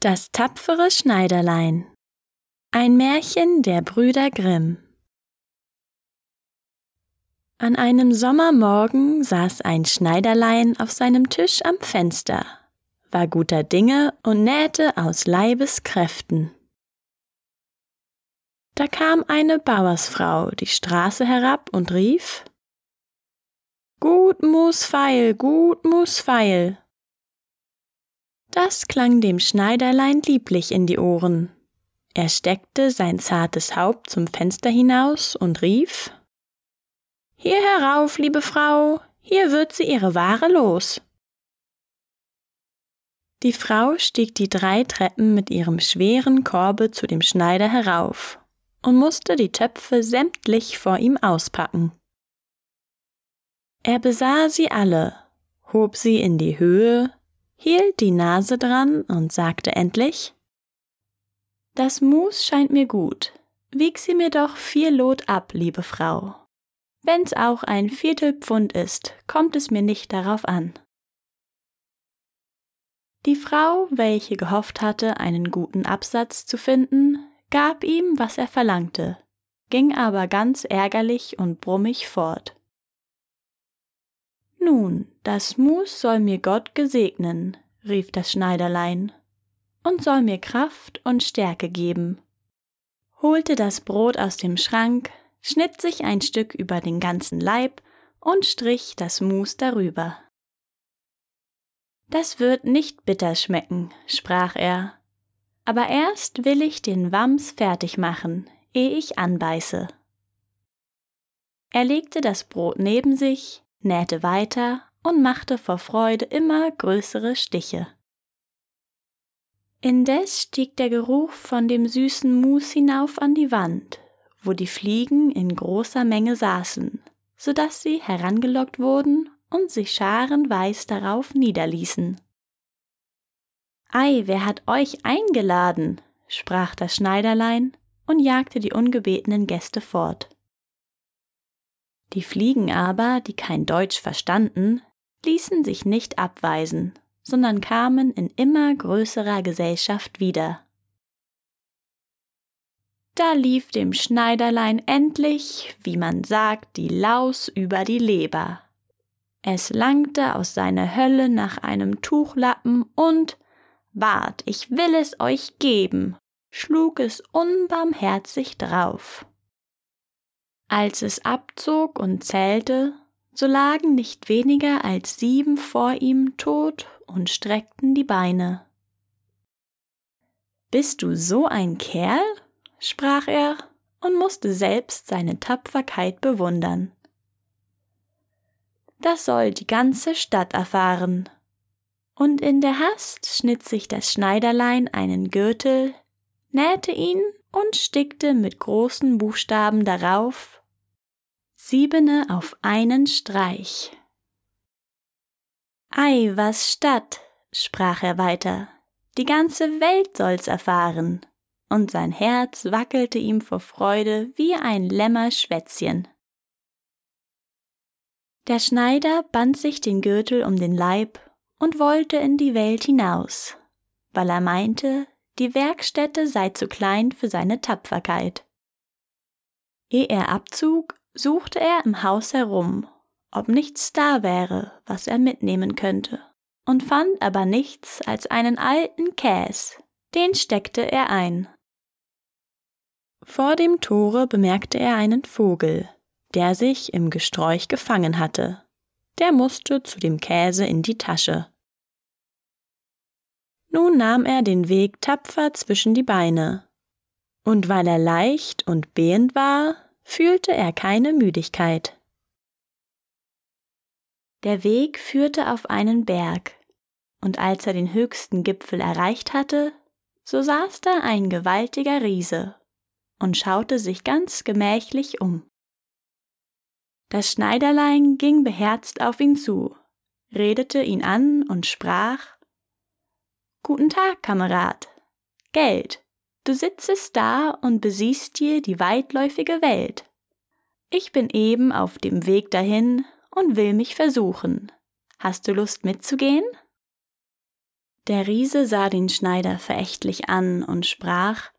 Das tapfere Schneiderlein Ein Märchen der Brüder Grimm An einem Sommermorgen saß ein Schneiderlein auf seinem Tisch am Fenster, war guter Dinge und nähte aus Leibeskräften. Da kam eine Bauersfrau die Straße herab und rief Gut muss feil, gut muss feil. Das klang dem Schneiderlein lieblich in die Ohren. Er steckte sein zartes Haupt zum Fenster hinaus und rief Hier herauf, liebe Frau, hier wird sie ihre Ware los. Die Frau stieg die drei Treppen mit ihrem schweren Korbe zu dem Schneider herauf und musste die Töpfe sämtlich vor ihm auspacken. Er besah sie alle, hob sie in die Höhe, hielt die Nase dran und sagte endlich Das Mus scheint mir gut, wieg sie mir doch vier Lot ab, liebe Frau. Wenn's auch ein Viertelpfund ist, kommt es mir nicht darauf an. Die Frau, welche gehofft hatte, einen guten Absatz zu finden, gab ihm, was er verlangte, ging aber ganz ärgerlich und brummig fort. Nun, das Mus soll mir Gott gesegnen, rief das Schneiderlein, und soll mir Kraft und Stärke geben, holte das Brot aus dem Schrank, schnitt sich ein Stück über den ganzen Leib und strich das Mus darüber. Das wird nicht bitter schmecken, sprach er, aber erst will ich den Wams fertig machen, ehe ich anbeiße. Er legte das Brot neben sich, nähte weiter und machte vor Freude immer größere Stiche. Indes stieg der Geruch von dem süßen Mus hinauf an die Wand, wo die Fliegen in großer Menge saßen, so dass sie herangelockt wurden und sich scharenweis darauf niederließen. Ei, wer hat euch eingeladen? sprach das Schneiderlein und jagte die ungebetenen Gäste fort. Die Fliegen aber, die kein Deutsch verstanden, ließen sich nicht abweisen, sondern kamen in immer größerer Gesellschaft wieder. Da lief dem Schneiderlein endlich, wie man sagt, die Laus über die Leber. Es langte aus seiner Hölle nach einem Tuchlappen und Wart, ich will es euch geben, schlug es unbarmherzig drauf. Als es abzog und zählte, so lagen nicht weniger als sieben vor ihm tot und streckten die Beine. Bist du so ein Kerl? sprach er und musste selbst seine Tapferkeit bewundern. Das soll die ganze Stadt erfahren. Und in der Hast schnitt sich das Schneiderlein einen Gürtel, nähte ihn und stickte mit großen Buchstaben darauf Siebene auf einen Streich. Ei, was statt, sprach er weiter, die ganze Welt soll's erfahren, und sein Herz wackelte ihm vor Freude wie ein Lämmerschwätzchen. Der Schneider band sich den Gürtel um den Leib und wollte in die Welt hinaus, weil er meinte, die Werkstätte sei zu klein für seine Tapferkeit. Ehe er abzug, suchte er im Haus herum, ob nichts da wäre, was er mitnehmen könnte, und fand aber nichts als einen alten Käs, den steckte er ein. Vor dem Tore bemerkte er einen Vogel, der sich im Gesträuch gefangen hatte. Der musste zu dem Käse in die Tasche. Nun nahm er den Weg tapfer zwischen die Beine, und weil er leicht und behend war, fühlte er keine Müdigkeit. Der Weg führte auf einen Berg, und als er den höchsten Gipfel erreicht hatte, so saß da ein gewaltiger Riese und schaute sich ganz gemächlich um. Das Schneiderlein ging beherzt auf ihn zu, redete ihn an und sprach Guten Tag, Kamerad. Geld, Du sitzest da und besiehst dir die weitläufige Welt. Ich bin eben auf dem Weg dahin und will mich versuchen. Hast du Lust mitzugehen? Der Riese sah den Schneider verächtlich an und sprach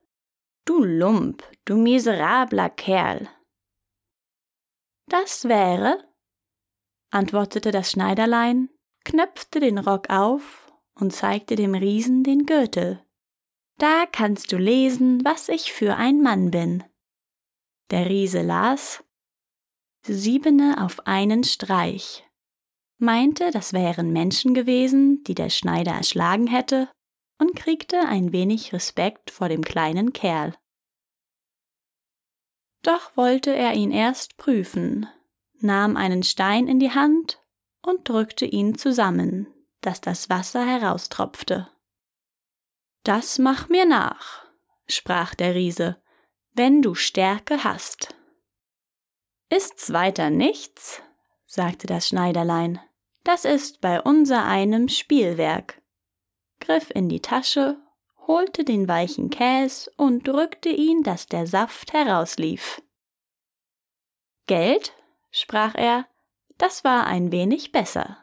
Du Lump, du miserabler Kerl. Das wäre, antwortete das Schneiderlein, knöpfte den Rock auf und zeigte dem Riesen den Gürtel. Da kannst du lesen, was ich für ein Mann bin. Der Riese las Siebene auf einen Streich meinte, das wären Menschen gewesen, die der Schneider erschlagen hätte, und kriegte ein wenig Respekt vor dem kleinen Kerl. Doch wollte er ihn erst prüfen, nahm einen Stein in die Hand und drückte ihn zusammen, dass das Wasser heraustropfte. Das mach mir nach, sprach der Riese, wenn du Stärke hast. Ist's weiter nichts? sagte das Schneiderlein. Das ist bei unser einem Spielwerk. Griff in die Tasche, holte den weichen Käs und drückte ihn, dass der Saft herauslief. Geld, sprach er, das war ein wenig besser.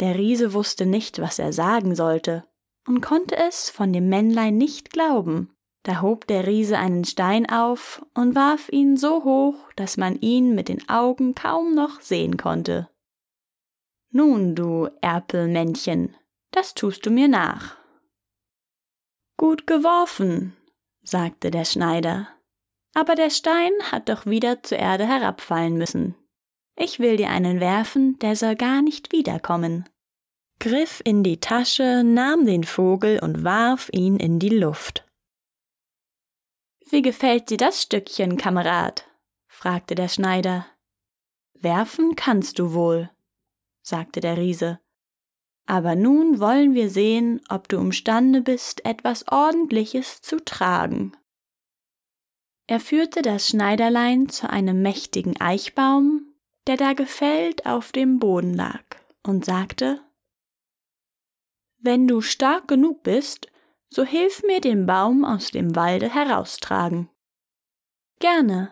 Der Riese wusste nicht, was er sagen sollte, und konnte es von dem Männlein nicht glauben. Da hob der Riese einen Stein auf und warf ihn so hoch, dass man ihn mit den Augen kaum noch sehen konnte. Nun, du Erpelmännchen, das tust du mir nach. Gut geworfen, sagte der Schneider, aber der Stein hat doch wieder zur Erde herabfallen müssen. Ich will dir einen werfen, der soll gar nicht wiederkommen. Griff in die Tasche, nahm den Vogel und warf ihn in die Luft. Wie gefällt dir das Stückchen, Kamerad? fragte der Schneider. Werfen kannst du wohl, sagte der Riese. Aber nun wollen wir sehen, ob du imstande bist, etwas Ordentliches zu tragen. Er führte das Schneiderlein zu einem mächtigen Eichbaum, der da gefällt auf dem Boden lag, und sagte Wenn du stark genug bist, so hilf mir den Baum aus dem Walde heraustragen. Gerne,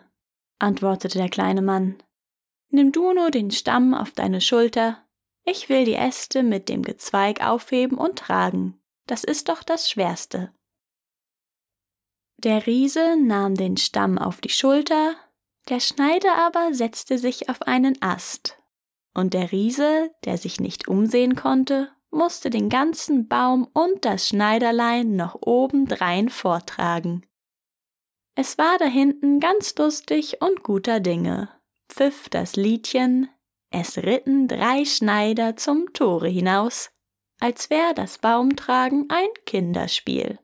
antwortete der kleine Mann. Nimm du nur den Stamm auf deine Schulter, ich will die Äste mit dem Gezweig aufheben und tragen, das ist doch das Schwerste. Der Riese nahm den Stamm auf die Schulter, der Schneider aber setzte sich auf einen Ast, und der Riese, der sich nicht umsehen konnte, musste den ganzen Baum und das Schneiderlein noch obendrein vortragen. Es war da hinten ganz lustig und guter Dinge, pfiff das Liedchen, es ritten drei Schneider zum Tore hinaus, als wär das Baumtragen ein Kinderspiel.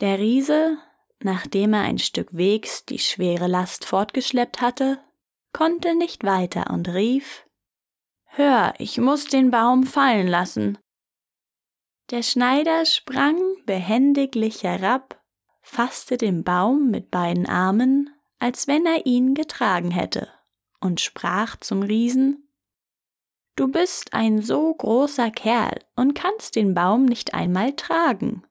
Der Riese, nachdem er ein Stück Wegs die schwere Last fortgeschleppt hatte, konnte nicht weiter und rief Hör, ich muss den Baum fallen lassen. Der Schneider sprang behendiglich herab, fasste den Baum mit beiden Armen, als wenn er ihn getragen hätte und sprach zum Riesen Du bist ein so großer Kerl und kannst den Baum nicht einmal tragen.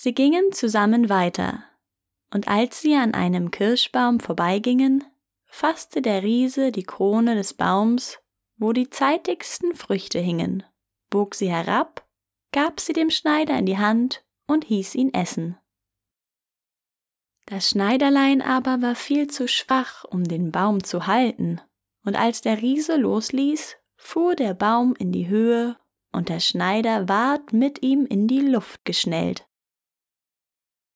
Sie gingen zusammen weiter, und als sie an einem Kirschbaum vorbeigingen, fasste der Riese die Krone des Baums, wo die zeitigsten Früchte hingen, bog sie herab, gab sie dem Schneider in die Hand und hieß ihn essen. Das Schneiderlein aber war viel zu schwach, um den Baum zu halten, und als der Riese losließ, fuhr der Baum in die Höhe, und der Schneider ward mit ihm in die Luft geschnellt.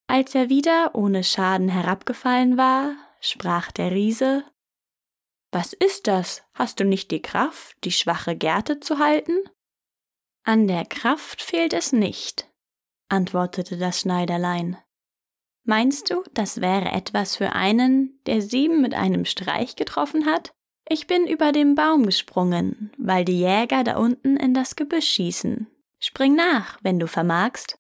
Als er wieder ohne Schaden herabgefallen war, sprach der Riese Was ist das? Hast du nicht die Kraft, die schwache Gerte zu halten? An der Kraft fehlt es nicht, antwortete das Schneiderlein. Meinst du, das wäre etwas für einen, der sieben mit einem Streich getroffen hat? Ich bin über den Baum gesprungen, weil die Jäger da unten in das Gebüsch schießen. Spring nach, wenn du vermagst.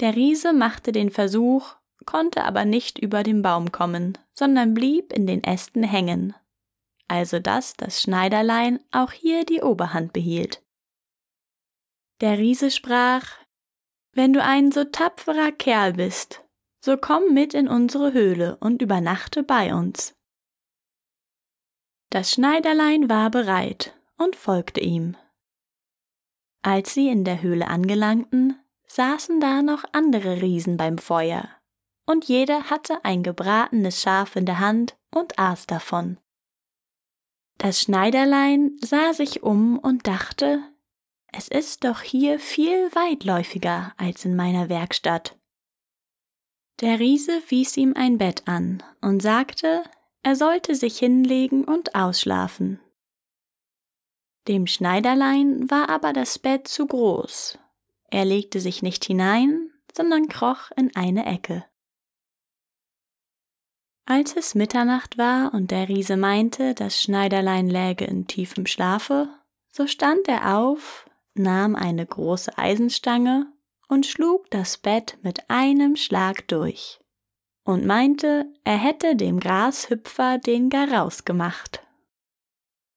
Der Riese machte den Versuch, konnte aber nicht über den Baum kommen, sondern blieb in den Ästen hängen. Also dass das Schneiderlein auch hier die Oberhand behielt. Der Riese sprach, wenn du ein so tapferer Kerl bist, so komm mit in unsere Höhle und übernachte bei uns. Das Schneiderlein war bereit und folgte ihm. Als sie in der Höhle angelangten, saßen da noch andere Riesen beim Feuer, und jeder hatte ein gebratenes Schaf in der Hand und aß davon. Das Schneiderlein sah sich um und dachte, es ist doch hier viel weitläufiger als in meiner Werkstatt. Der Riese wies ihm ein Bett an und sagte, er sollte sich hinlegen und ausschlafen. Dem Schneiderlein war aber das Bett zu groß. Er legte sich nicht hinein, sondern kroch in eine Ecke. Als es Mitternacht war und der Riese meinte, das Schneiderlein läge in tiefem Schlafe, so stand er auf, nahm eine große Eisenstange und schlug das Bett mit einem Schlag durch und meinte, er hätte dem Grashüpfer den Garaus gemacht.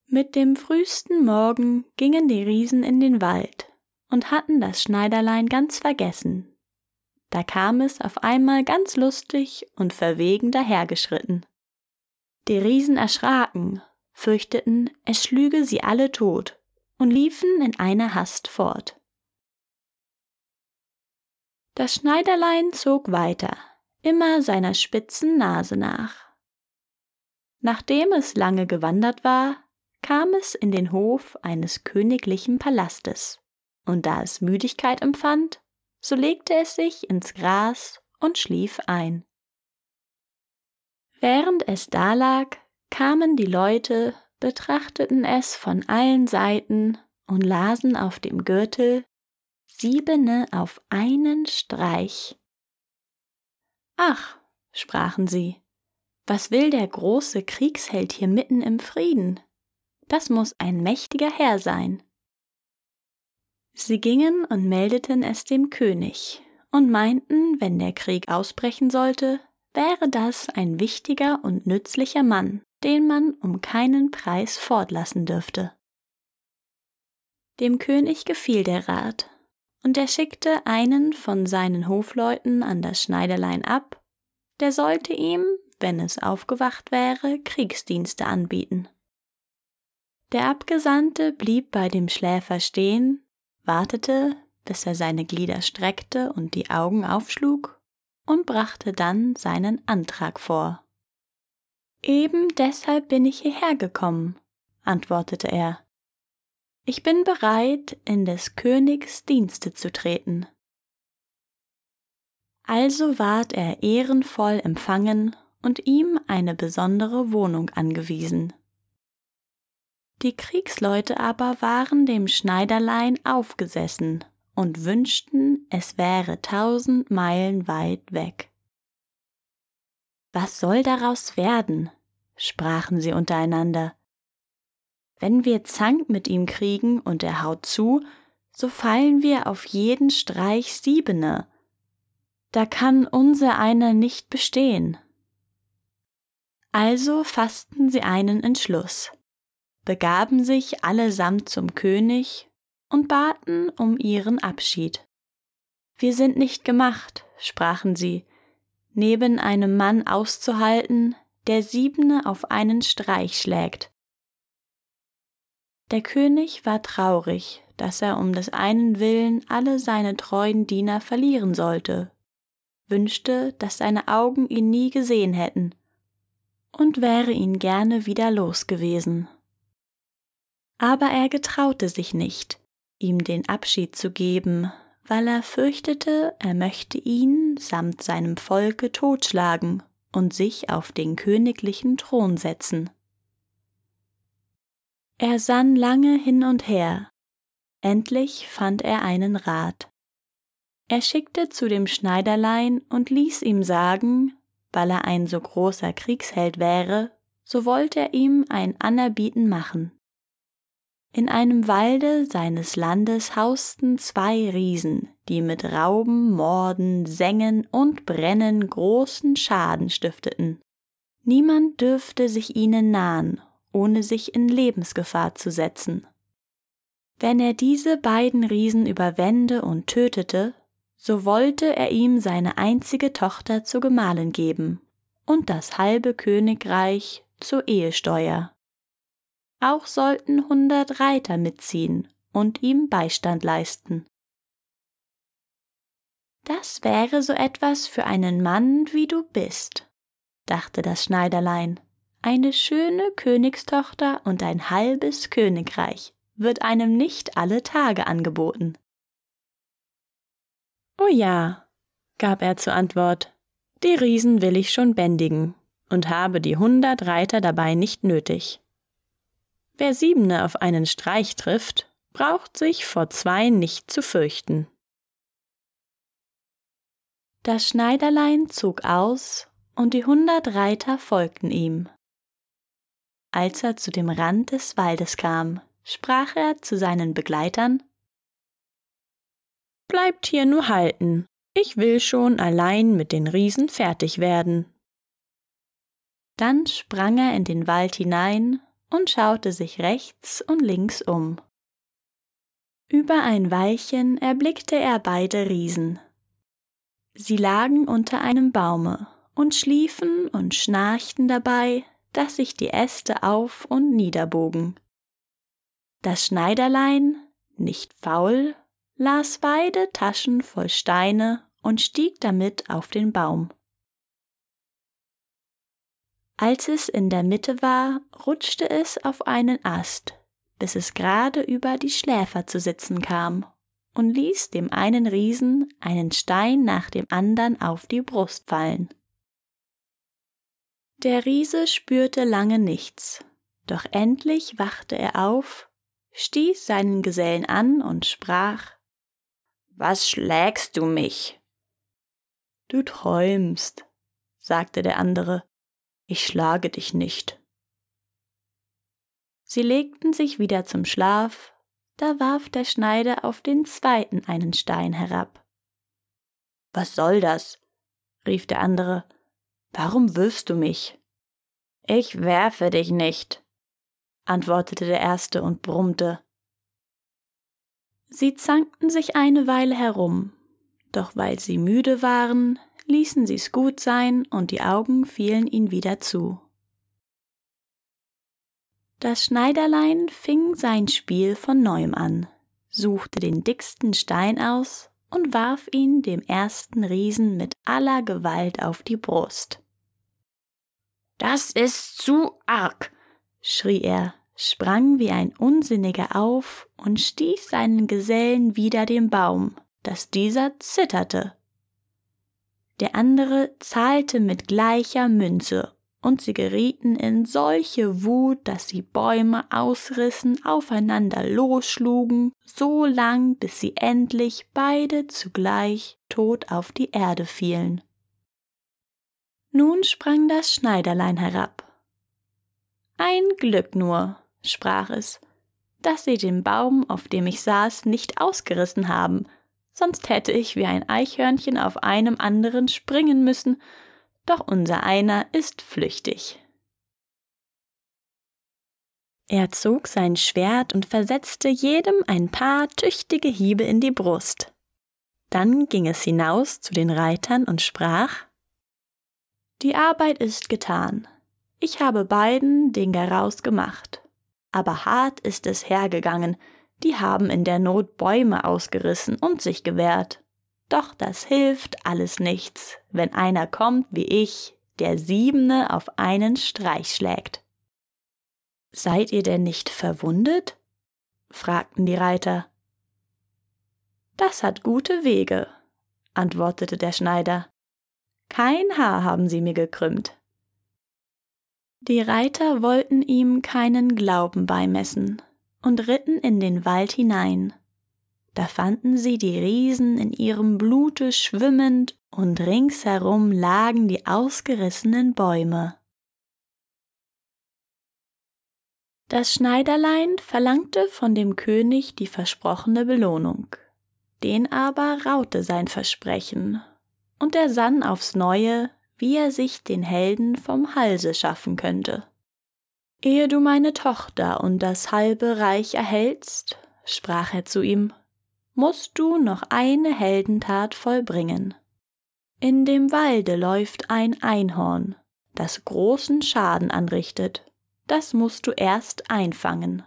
Mit dem frühsten Morgen gingen die Riesen in den Wald und hatten das Schneiderlein ganz vergessen. Da kam es auf einmal ganz lustig und verwegen dahergeschritten. Die Riesen erschraken, fürchteten, es schlüge sie alle tot und liefen in einer Hast fort. Das Schneiderlein zog weiter, immer seiner spitzen Nase nach. Nachdem es lange gewandert war, kam es in den Hof eines königlichen Palastes, und da es Müdigkeit empfand, so legte es sich ins Gras und schlief ein. Während es da lag, kamen die Leute, betrachteten es von allen Seiten und lasen auf dem Gürtel Siebene auf einen Streich. Ach, sprachen sie, was will der große Kriegsheld hier mitten im Frieden? Das muss ein mächtiger Herr sein. Sie gingen und meldeten es dem König und meinten, wenn der Krieg ausbrechen sollte, wäre das ein wichtiger und nützlicher Mann, den man um keinen Preis fortlassen dürfte. Dem König gefiel der Rat, und er schickte einen von seinen Hofleuten an das Schneiderlein ab, der sollte ihm, wenn es aufgewacht wäre, Kriegsdienste anbieten. Der Abgesandte blieb bei dem Schläfer stehen, wartete, bis er seine Glieder streckte und die Augen aufschlug, und brachte dann seinen Antrag vor. Eben deshalb bin ich hierher gekommen, antwortete er. Ich bin bereit, in des Königs Dienste zu treten. Also ward er ehrenvoll empfangen und ihm eine besondere Wohnung angewiesen. Die Kriegsleute aber waren dem Schneiderlein aufgesessen und wünschten, es wäre tausend Meilen weit weg. Was soll daraus werden? sprachen sie untereinander. Wenn wir Zank mit ihm kriegen und er haut zu, so fallen wir auf jeden Streich Siebene. Da kann unser einer nicht bestehen. Also fassten sie einen Entschluss begaben sich allesamt zum König und baten um ihren Abschied. Wir sind nicht gemacht, sprachen sie, neben einem Mann auszuhalten, der Siebene auf einen Streich schlägt. Der König war traurig, dass er um des einen Willen alle seine treuen Diener verlieren sollte, wünschte, dass seine Augen ihn nie gesehen hätten, und wäre ihn gerne wieder los gewesen aber er getraute sich nicht, ihm den Abschied zu geben, weil er fürchtete, er möchte ihn samt seinem Volke totschlagen und sich auf den königlichen Thron setzen. Er sann lange hin und her, endlich fand er einen Rat. Er schickte zu dem Schneiderlein und ließ ihm sagen, weil er ein so großer Kriegsheld wäre, so wollte er ihm ein Anerbieten machen. In einem Walde seines Landes hausten zwei Riesen, die mit Rauben, Morden, Sengen und Brennen großen Schaden stifteten. Niemand dürfte sich ihnen nahen, ohne sich in Lebensgefahr zu setzen. Wenn er diese beiden Riesen überwände und tötete, so wollte er ihm seine einzige Tochter zur Gemahlin geben und das halbe Königreich zur Ehesteuer. Auch sollten hundert Reiter mitziehen und ihm Beistand leisten. Das wäre so etwas für einen Mann, wie du bist, dachte das Schneiderlein. Eine schöne Königstochter und ein halbes Königreich wird einem nicht alle Tage angeboten. Oh ja, gab er zur Antwort, die Riesen will ich schon bändigen und habe die hundert Reiter dabei nicht nötig. Wer Siebene auf einen Streich trifft, braucht sich vor zwei nicht zu fürchten. Das Schneiderlein zog aus, und die hundert Reiter folgten ihm. Als er zu dem Rand des Waldes kam, sprach er zu seinen Begleitern Bleibt hier nur halten, ich will schon allein mit den Riesen fertig werden. Dann sprang er in den Wald hinein und schaute sich rechts und links um. Über ein Weilchen erblickte er beide Riesen. Sie lagen unter einem Baume und schliefen und schnarchten dabei, dass sich die Äste auf und niederbogen. Das Schneiderlein, nicht faul, las beide Taschen voll Steine und stieg damit auf den Baum. Als es in der Mitte war, rutschte es auf einen Ast, bis es gerade über die Schläfer zu sitzen kam und ließ dem einen Riesen einen Stein nach dem andern auf die Brust fallen. Der Riese spürte lange nichts, doch endlich wachte er auf, stieß seinen Gesellen an und sprach Was schlägst du mich? Du träumst, sagte der andere, ich schlage dich nicht. Sie legten sich wieder zum Schlaf, da warf der Schneider auf den zweiten einen Stein herab. Was soll das? rief der andere. Warum wirfst du mich? Ich werfe dich nicht, antwortete der erste und brummte. Sie zankten sich eine Weile herum, doch weil sie müde waren, ließen sie's gut sein und die Augen fielen ihnen wieder zu. Das Schneiderlein fing sein Spiel von neuem an, suchte den dicksten Stein aus und warf ihn dem ersten Riesen mit aller Gewalt auf die Brust. Das ist zu arg, schrie er, sprang wie ein Unsinniger auf und stieß seinen Gesellen wider den Baum, dass dieser zitterte der andere zahlte mit gleicher Münze, und sie gerieten in solche Wut, dass sie Bäume ausrissen, aufeinander losschlugen, so lang, bis sie endlich beide zugleich tot auf die Erde fielen. Nun sprang das Schneiderlein herab. Ein Glück nur, sprach es, dass sie den Baum, auf dem ich saß, nicht ausgerissen haben, sonst hätte ich wie ein Eichhörnchen auf einem anderen springen müssen, doch unser einer ist flüchtig. Er zog sein Schwert und versetzte jedem ein paar tüchtige Hiebe in die Brust. Dann ging es hinaus zu den Reitern und sprach Die Arbeit ist getan. Ich habe beiden den Garaus gemacht. Aber hart ist es hergegangen, die haben in der Not Bäume ausgerissen und sich gewehrt. Doch das hilft alles nichts, wenn einer kommt wie ich, der Siebene auf einen Streich schlägt. Seid ihr denn nicht verwundet? fragten die Reiter. Das hat gute Wege, antwortete der Schneider. Kein Haar haben sie mir gekrümmt. Die Reiter wollten ihm keinen Glauben beimessen, und ritten in den Wald hinein. Da fanden sie die Riesen in ihrem Blute schwimmend, und ringsherum lagen die ausgerissenen Bäume. Das Schneiderlein verlangte von dem König die versprochene Belohnung. Den aber raute sein Versprechen, und er sann aufs neue, wie er sich den Helden vom Halse schaffen könnte. Ehe du meine Tochter und das halbe Reich erhältst, sprach er zu ihm, musst du noch eine Heldentat vollbringen. In dem Walde läuft ein Einhorn, das großen Schaden anrichtet. das musst du erst einfangen.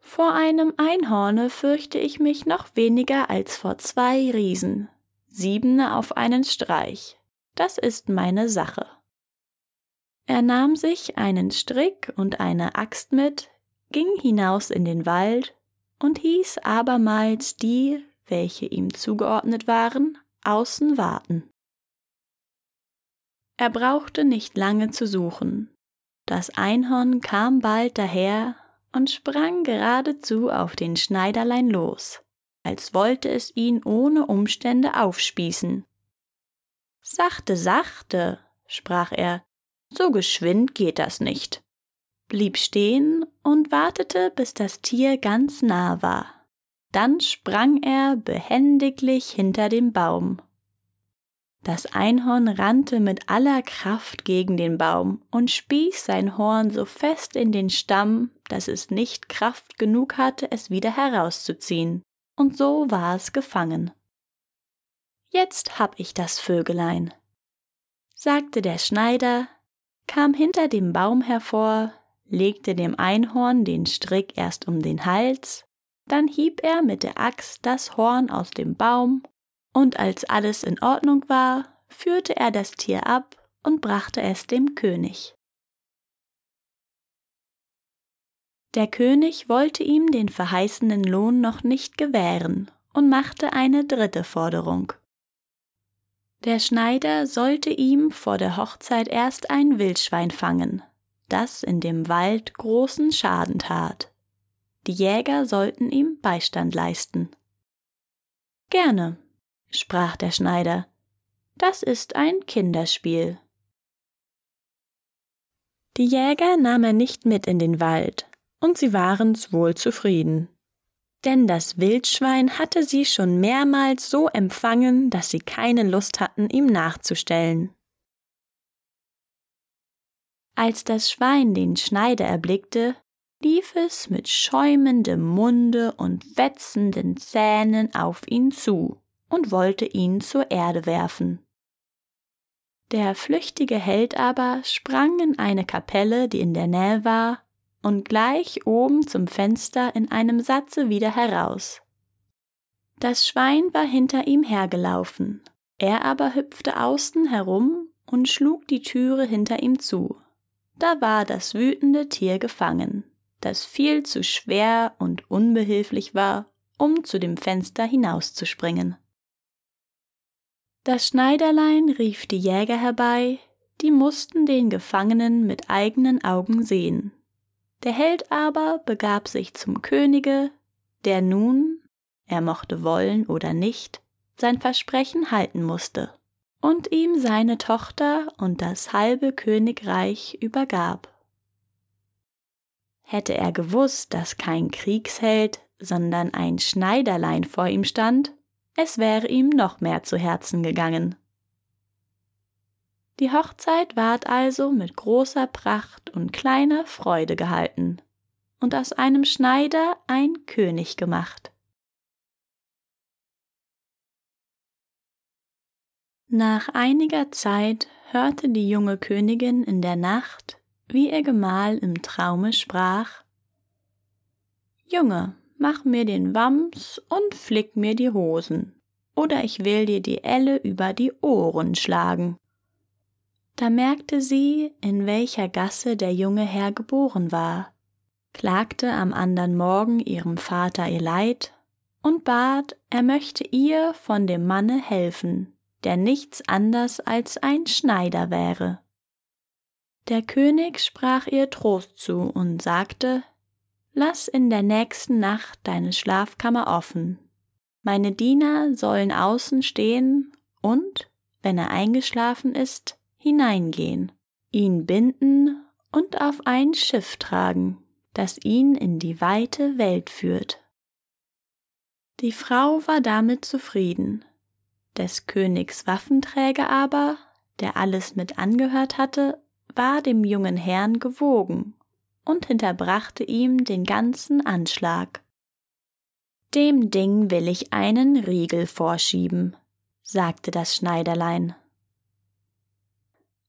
Vor einem Einhorne fürchte ich mich noch weniger als vor zwei Riesen, siebene auf einen Streich, das ist meine Sache. Er nahm sich einen Strick und eine Axt mit, ging hinaus in den Wald und hieß abermals die, welche ihm zugeordnet waren, außen warten. Er brauchte nicht lange zu suchen. Das Einhorn kam bald daher und sprang geradezu auf den Schneiderlein los, als wollte es ihn ohne Umstände aufspießen. Sachte, sachte, sprach er, so geschwind geht das nicht, blieb stehen und wartete, bis das Tier ganz nah war. Dann sprang er behendiglich hinter dem Baum das Einhorn rannte mit aller Kraft gegen den Baum und spieß sein Horn so fest in den Stamm, dass es nicht Kraft genug hatte, es wieder herauszuziehen, und so war es gefangen. Jetzt hab ich das Vögelein, sagte der Schneider, kam hinter dem Baum hervor, legte dem Einhorn den Strick erst um den Hals, dann hieb er mit der Axt das Horn aus dem Baum und als alles in Ordnung war, führte er das Tier ab und brachte es dem König. Der König wollte ihm den verheißenen Lohn noch nicht gewähren und machte eine dritte Forderung. Der Schneider sollte ihm vor der Hochzeit erst ein Wildschwein fangen, das in dem Wald großen Schaden tat. Die Jäger sollten ihm Beistand leisten. Gerne, sprach der Schneider, das ist ein Kinderspiel. Die Jäger nahm er nicht mit in den Wald, und sie waren's wohl zufrieden. Denn das Wildschwein hatte sie schon mehrmals so empfangen, dass sie keine Lust hatten, ihm nachzustellen. Als das Schwein den Schneider erblickte, lief es mit schäumendem Munde und wetzenden Zähnen auf ihn zu und wollte ihn zur Erde werfen. Der flüchtige Held aber sprang in eine Kapelle, die in der Nähe war, und gleich oben zum Fenster in einem Satze wieder heraus. Das Schwein war hinter ihm hergelaufen, er aber hüpfte außen herum und schlug die Türe hinter ihm zu. Da war das wütende Tier gefangen, das viel zu schwer und unbehilflich war, um zu dem Fenster hinauszuspringen. Das Schneiderlein rief die Jäger herbei, die mussten den Gefangenen mit eigenen Augen sehen. Der Held aber begab sich zum Könige, der nun, er mochte wollen oder nicht, sein Versprechen halten musste und ihm seine Tochter und das halbe Königreich übergab. Hätte er gewusst, dass kein Kriegsheld, sondern ein Schneiderlein vor ihm stand, es wäre ihm noch mehr zu Herzen gegangen. Die Hochzeit ward also mit großer Pracht und kleiner Freude gehalten und aus einem Schneider ein König gemacht. Nach einiger Zeit hörte die junge Königin in der Nacht, wie ihr Gemahl im Traume sprach Junge, mach mir den Wams und flick mir die Hosen, oder ich will dir die Elle über die Ohren schlagen. Da merkte sie, in welcher Gasse der junge Herr geboren war, klagte am andern Morgen ihrem Vater ihr Leid und bat, er möchte ihr von dem Manne helfen, der nichts anders als ein Schneider wäre. Der König sprach ihr Trost zu und sagte, Lass in der nächsten Nacht deine Schlafkammer offen. Meine Diener sollen außen stehen und, wenn er eingeschlafen ist, hineingehen, ihn binden und auf ein Schiff tragen, das ihn in die weite Welt führt. Die Frau war damit zufrieden. Des Königs Waffenträger aber, der alles mit angehört hatte, war dem jungen Herrn gewogen und hinterbrachte ihm den ganzen Anschlag. Dem Ding will ich einen Riegel vorschieben, sagte das Schneiderlein.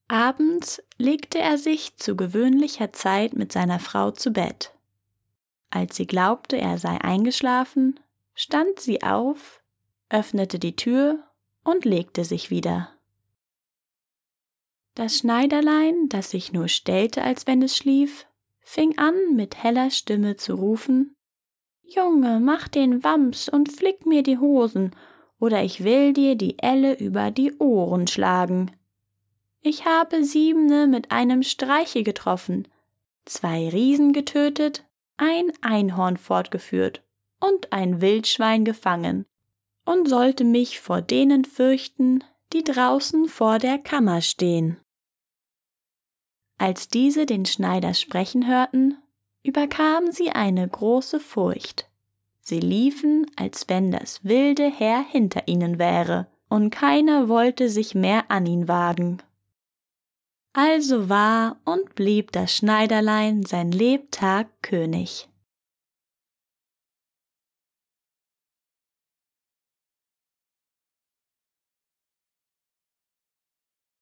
Abends legte er sich zu gewöhnlicher Zeit mit seiner Frau zu Bett. Als sie glaubte, er sei eingeschlafen, stand sie auf, öffnete die Tür und legte sich wieder. Das Schneiderlein, das sich nur stellte, als wenn es schlief, fing an, mit heller Stimme zu rufen Junge, mach den Wams und flick mir die Hosen, oder ich will dir die Elle über die Ohren schlagen. Ich habe Siebne mit einem Streiche getroffen, zwei Riesen getötet, ein Einhorn fortgeführt und ein Wildschwein gefangen, und sollte mich vor denen fürchten, die draußen vor der Kammer stehen. Als diese den Schneider sprechen hörten, überkam sie eine große Furcht. Sie liefen, als wenn das wilde Heer hinter ihnen wäre, und keiner wollte sich mehr an ihn wagen. Also war und blieb das Schneiderlein sein Lebtag König.